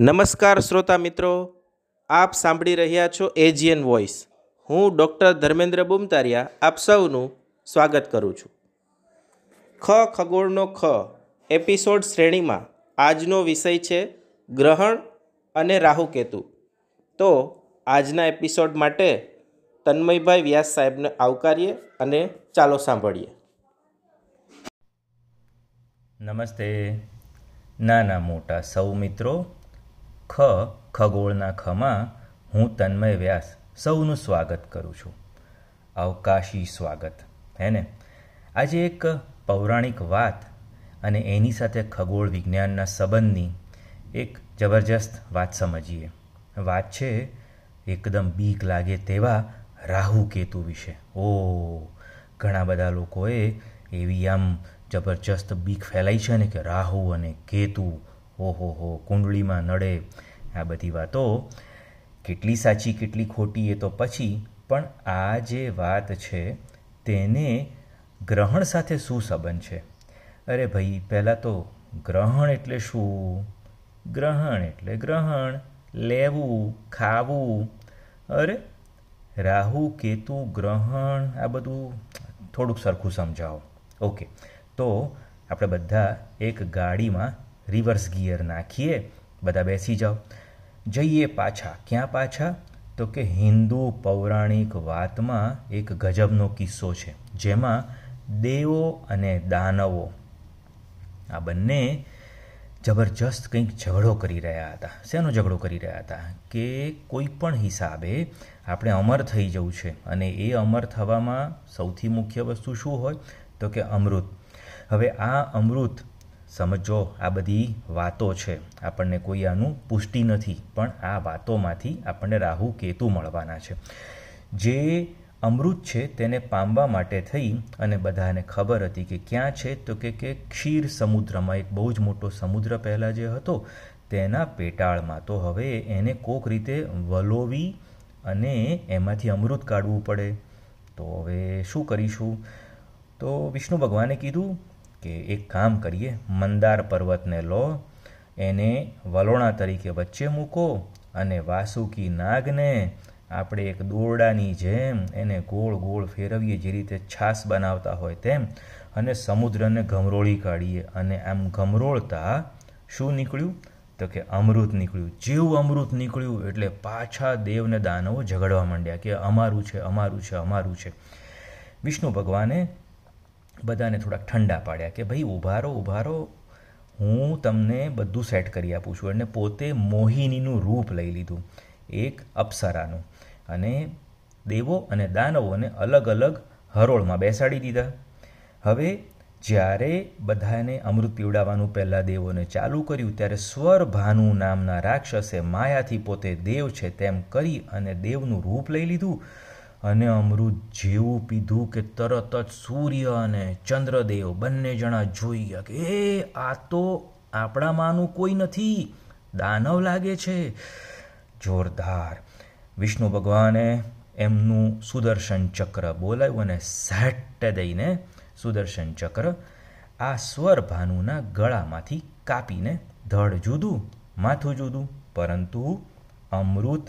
નમસ્કાર શ્રોતા મિત્રો, આપ સાંભળી રહ્યા છો એજીએન વોઇસ હું ડૉક્ટર ધર્મેન્દ્ર બુમતારિયા આપ સૌનું સ્વાગત કરું છું. ખ ખગોળનો ખ, એપિસોડ શ્રેણીમાં આજનો વિષય છે ગ્રહણ અને રાહુકેતુ. તો આજના એપિસોડ માટે તન્મયભાઈ વ્યાસ સાહેબને આવકારીએ અને ચાલો સાંભળીએ. નમસ્તે. નાના મોટા સૌ મિત્રો ખ, ખગોળના ખમાં હું તન્મય વ્યાસ સૌનું સ્વાગત કરું છું. અવકાશી સ્વાગત, હે ને? આજે એક પૌરાણિક વાત અને એની સાથે ખગોળ વિજ્ઞાનના સંબંધની એક જબરજસ્ત વાત સમજીએ. વાત છે, એકદમ બીક લાગે તેવા રાહુ કેતુ વિશે. ઓ, ઘણા બધા લોકોએ એવી આમ જબરજસ્ત બીક ફેલાઈ છે ને કે રાહુ અને કેતુ ઓહો, હો, કુંડળીમાં નડે આ બધી વાતો. કેટલી સાચી, કેટલી ખોટી એ તો પછી. પણ આ જે વાત છે, તેને ગ્રહણ સાથે શું સંબંધ છે? અરે ભાઈ, પહેલાં તો ગ્રહણ એટલે શું? ગ્રહણ એટલે ગ્રહણ, લેવું, ખાવું. અરે, રાહુ, કેતુ, ગ્રહણ, આ બધું થોડુંક સરખું સમજાવો. ઓકે, તો આપણે બધા એક ગાડીમાં રિવર્સ ગિયર નાખીએ, બધા બેસી જાઓ. જઈએ પાછા. ક્યાં પાછા? તો કે હિન્દુ પૌરાણિક વાતમાં એક ગજબનો કિસ્સો છે, જેમાં દેવો અને દાનવો, આ બંને જબરજસ્ત કંઈક ઝઘડો કરી રહ્યા હતા. શેનો ઝઘડો કરી રહ્યા હતા? કે કોઈ પણ હિસાબે આપણે અમર થઈ જવું છે અને એ અમર થવામાં સૌથી મુખ્ય વસ્તુ શું હોય? તો કે અમૃત. હવે આ અમૃત સમજો, આ બધી વાતો છે. આપણને કોઈ આનું પુષ્ટિ નથી, પણ આ વાતોમાંથી આપણને રાહુ કેતુ મળવાના છે. જે અમૃત છે તેને પામવા માટે થઈ અને બધાને ખબર હતી કે ક્યાં છે, તો કે કે ક્ષીર સમુદ્રમાં, એક બહુ જ મોટો સમુદ્ર પહેલાં જે હતો, તેના પેટાળમાં. તો હવે એને કોક રીતે વલોવી અને એમાંથી અમૃત કાઢવું પડે. તો હવે શું કરીશું? તો વિષ્ણુ ભગવાને કીધું કે એક કામ કરીએ, મંદાર પર્વતને લો, એને વલોણા તરીકે વચ્ચે મૂકો અને વાસુકી નાગને આપણે એક દોરડાની જેમ એને ગોળ ગોળ ફેરવીએ, જે રીતે છાશ બનાવતા હોય તેમ, અને સમુદ્રને ગમરોળી કાઢીએ. અને આમ ગમરોળતા શું નીકળ્યું? તો કે અમૃત નીકળ્યું. જેવું અમૃત નીકળ્યું એટલે પાછા દેવને દાનવો ઝઘડવા માંડ્યા કે અમારું છે અમારું છે અમારું છે. વિષ્ણુ ભગવાને બધાને થોડાક ઠંડા પાડ્યા કે ભાઈ, ઉભારો ઉભારો, હું તમને બધું સેટ કરી આપું છું. અને પોતે મોહિનીનું રૂપ લઈ લીધું, એક અપ્સરાનું. અને દેવો અને દાનવોને અલગ અલગ હરોળમાં બેસાડી દીધા. હવે જ્યારે બધાને અમૃત પીવડાવવાનું પહેલાં દેવોને ચાલુ કર્યું, ત્યારે સ્વર ભાનુ નામના રાક્ષસે માયાથી પોતે દેવ છે તેમ કરી અને દેવનું રૂપ લઈ લીધું. અને અમૃત જેવું પીધું કે તરત જ સૂર્ય અને ચંદ્રદેવ બંને જણા જોઈ ગયા કે, એ, આ તો આપણામાંનું કોઈ નથી. દાનવ લાગે છે. જોરદાર. વિષ્ણુ ભગવાને એમનું સુદર્શન ચક્ર બોલાવ્યું અને સેટ દઈને સુદર્શન ચક્ર આ સ્વર ભાનુના ગળામાંથી કાપીને ધડ જુદું, માથું જુદું. પરંતુ અમૃત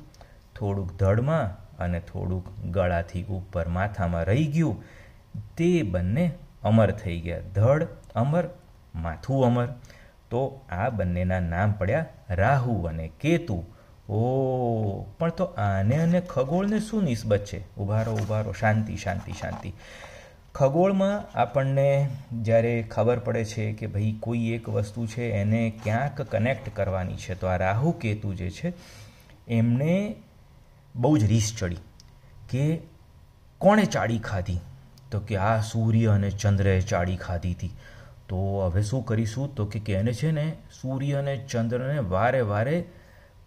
થોડુંક ધડમાં અને થોડુંક ગળાથી ઉપર માથામાં રહી ગયું. તે બંને અમર થઈ ગયા. ધડ અમર, માથું અમર. તો આ બંનેના નામ પડ્યા રાહુ અને કેતુ. ઓ, પણ તો આને અને ખગોળને શું નિસ્બત છે? ઉભારો ઉભારો. શાંતિ શાંતિ શાંતિ. ખગોળમાં આપણને જ્યારે ખબર પડે છે કે ભાઈ કોઈ એક વસ્તુ છે, એને ક્યાંક કનેક્ટ કરવાની છે, તો આ રાહુ, કેતુ જે છે, એમને બહુ જ રીસ ચડી કે કોણે ચાડી ખાધી? તો કે આ સૂર્ય અને ચંદ્રએ ચાડી ખાધી હતી. તો હવે શું કરીશું? તો કે એને છે ને, સૂર્ય અને ચંદ્રને વારે વારે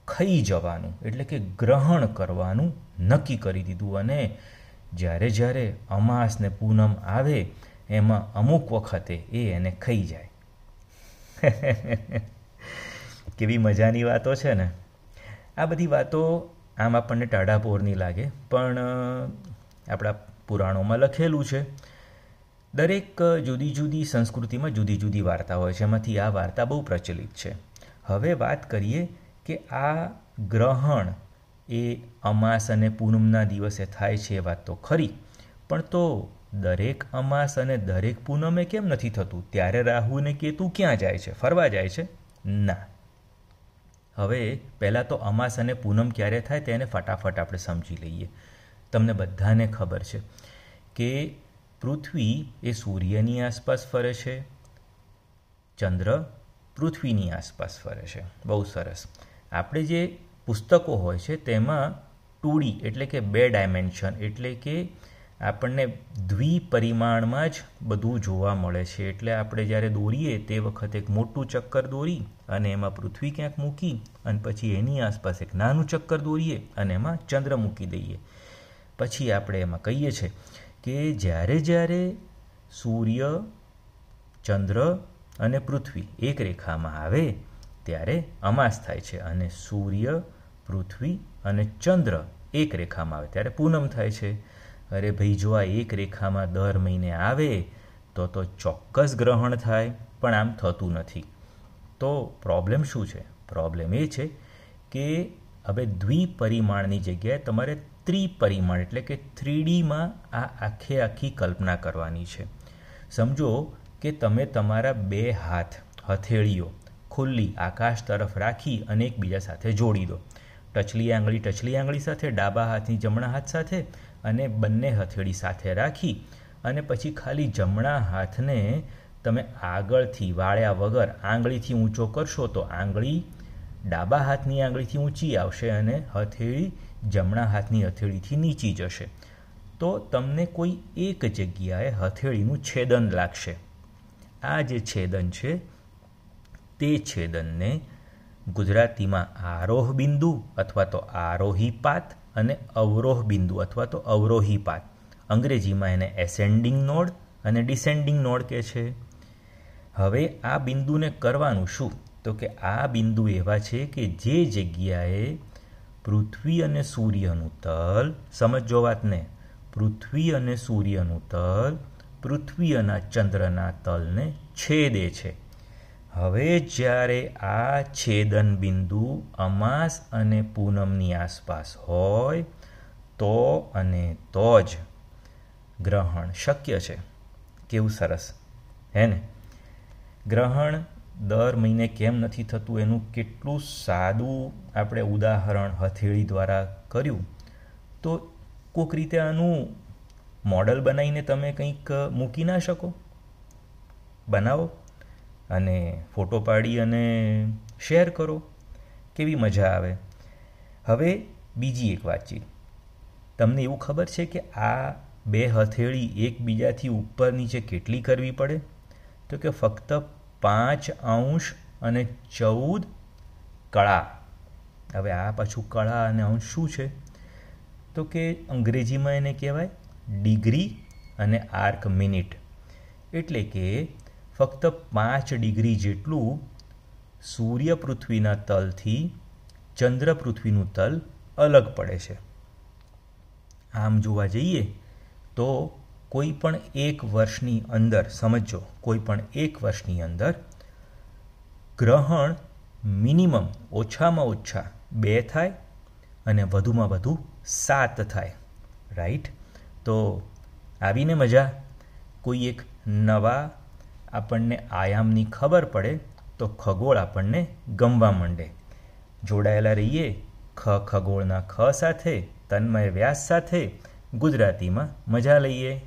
ખાઈ જવાનું, એટલે કે ગ્રહણ કરવાનું નક્કી કરી દીધું. અને જ્યારે જ્યારે અમાસ ને પૂનમ આવે, એમાં અમુક વખતે એ એને ખાઈ જાય. કેવી મજાની વાતો છે ને. આ બધી વાતો આમ આપણને ટાઢાપોરની લાગે, પણ આપણા પુરાણોમાં લખેલું છે. દરેક જુદી જુદી સંસ્કૃતિમાં જુદી જુદી વાર્તા હોય છે. એમાંથી આ વાર્તા બહુ પ્રચલિત છે. હવે વાત કરીએ કે આ ગ્રહણ એ અમાસ અને પૂનમના દિવસે થાય છે એ વાત તો ખરી. પણ તો દરેક અમાસ અને દરેક પૂનમે કેમ નથી થતું? ત્યારે રાહુ અને કેતુ ક્યાં જાય છે? ફરવા જાય છે? ના. હવે પહેલાં તો અમાસ અને પૂનમ ક્યારે થાય તેને ફટાફટ આપણે સમજી લઈએ. તમને બધાને ખબર છે કે પૃથ્વી એ સૂર્યની આસપાસ ફરે છે, ચંદ્ર પૃથ્વીની આસપાસ ફરે છે. બહુ સરસ. આપણે જે પુસ્તકો હોય છે તેમાં ટુડી એટલે કે બે ડાયમેન્શન એટલે કે આપણને દ્વિપરિમાણમાં જ બધું જોવા મળે છે. એટલે આપણે જ્યારે દોરીએ તે વખતે એક મોટું ચક્કર દોરી અને એમાં પૃથ્વી ક્યાંક મૂકી અને પછી એની આસપાસ એક નાનું ચક્કર દોરીએ અને એમાં ચંદ્ર મૂકી દઈએ. પછી આપણે એમાં કહીએ છીએ કે જ્યારે જ્યારે સૂર્ય, ચંદ્ર અને પૃથ્વી એક રેખામાં આવે ત્યારે અમાસ થાય છે અને સૂર્ય, પૃથ્વી અને ચંદ્ર એક રેખામાં આવે ત્યારે પૂનમ થાય છે. અરે ભાઈ જો આ એક રેખામાં દર મહિને આવે તો તો ચોક્કસ ગ્રહણ થાય, પણ આમ થતું નથી. તો પ્રોબ્લેમ શું છે? પ્રોબ્લેમ એ છે કે હવે દ્વિપરિમાણની જગ્યાએ તમારે ત્રિપરિમાણ, એટલે કે થ્રીડીમાં આ આખે આખી કલ્પના કરવાની છે. સમજો કે તમે તમારા બે હાથ, હથેળીઓ ખુલ્લી આકાશ તરફ રાખી અને એકબીજા સાથે જોડી દો. ટચલી આંગળી ટચલી આંગળી સાથે, ડાબા હાથની જમણા હાથ સાથે અને બંને હથેળી સાથે રાખી અને પછી ખાલી જમણા હાથને તમે આગળથી વાળ્યા વગર આંગળીથી ઊંચો કરશો તો આંગળી ડાબા હાથની આંગળીથી ઊંચી આવશે અને હથેળી જમણા હાથની હથેળીથી નીચી જશે. તો તમને કોઈ એક જગ્યાએ હથેળીનું છેદન લાગશે. આ જે છેદન છે, તે છેદનને ગુજરાતીમાં આરોહ બિંદુ અથવા તો આરોહી પાથ અને અવરોહ બિંદુ અથવા તો અવરોહી પાથ અંગ્રેજીમાં એને એસેન્ડિંગ નોડ અને ડિસેન્ડિંગ નોડ કહે છે. હવે આ બિંદુને કરવાનું શું? તો કે આ બિંદુ એવા છે કે જે જગ્યાએ પૃથ્વી અને સૂર્યનું તલ સમજો વાતને, પૃથ્વી અને સૂર્યનું તલ પૃથ્વી અને ચંદ્રના તલને છેદે છે. હવે જ્યારે આ છેદન બિંદુ અમાસ અને પૂનમની આસપાસ હોય તો અને તો જ ગ્રહણ શક્ય છે. કેવું સરસ. હે ને? ગ્રહણ દર મહિને કેમ નથી થતું એનું કેટલું સાદું આપણે ઉદાહરણ હથેળી દ્વારા કર્યું. તો કોઈક રીતે આનું મોડલ બનાવીને તમે કંઈક મૂકી ના શકો? બનાવો. અને ફોટો પાડી અને શેર કરો. કેવી મજા આવે. હવે બીજી એક વાતચીત. તમને એવું ખબર છે કે આ બે હથેળી એકબીજાથી ઉપર નીચે કેટલી કરવી પડે? તો કે ફક્ત પાંચ અંશ અને ચૌદ કળા. હવે આ પાછું કળા અને અંશ શું છે? તો કે અંગ્રેજીમાં એને કહેવાય ડિગ્રી અને આર્ક મિનિટ. એટલે કે ફક્ત પાંચ ડિગ્રી જેટલું સૂર્ય પૃથ્વીના તલથી ચંદ્ર પૃથ્વીનું તલ અલગ પડે છે. આમ જોવા જઈએ તો કોઈ પણ એક વર્ષની અંદર, સમજો, કોઈ પણ એક વર્ષની અંદર ગ્રહણ મિનિમમ ઓછામાં ઓછા બે થાય અને વધુમાં વધુ સાત થાય રાઈટ તો આવીને મજા. કોઈ એક નવા આપણને આયામની ખબર પડે તો ખગોળ આપણને ગમવા માંડે. જોડાયેલા રહીએ, ખ ખગોળના ખ સાથે, તન્મય વ્યાસ સાથે ગુજરાતીમાં મજા લઈએ.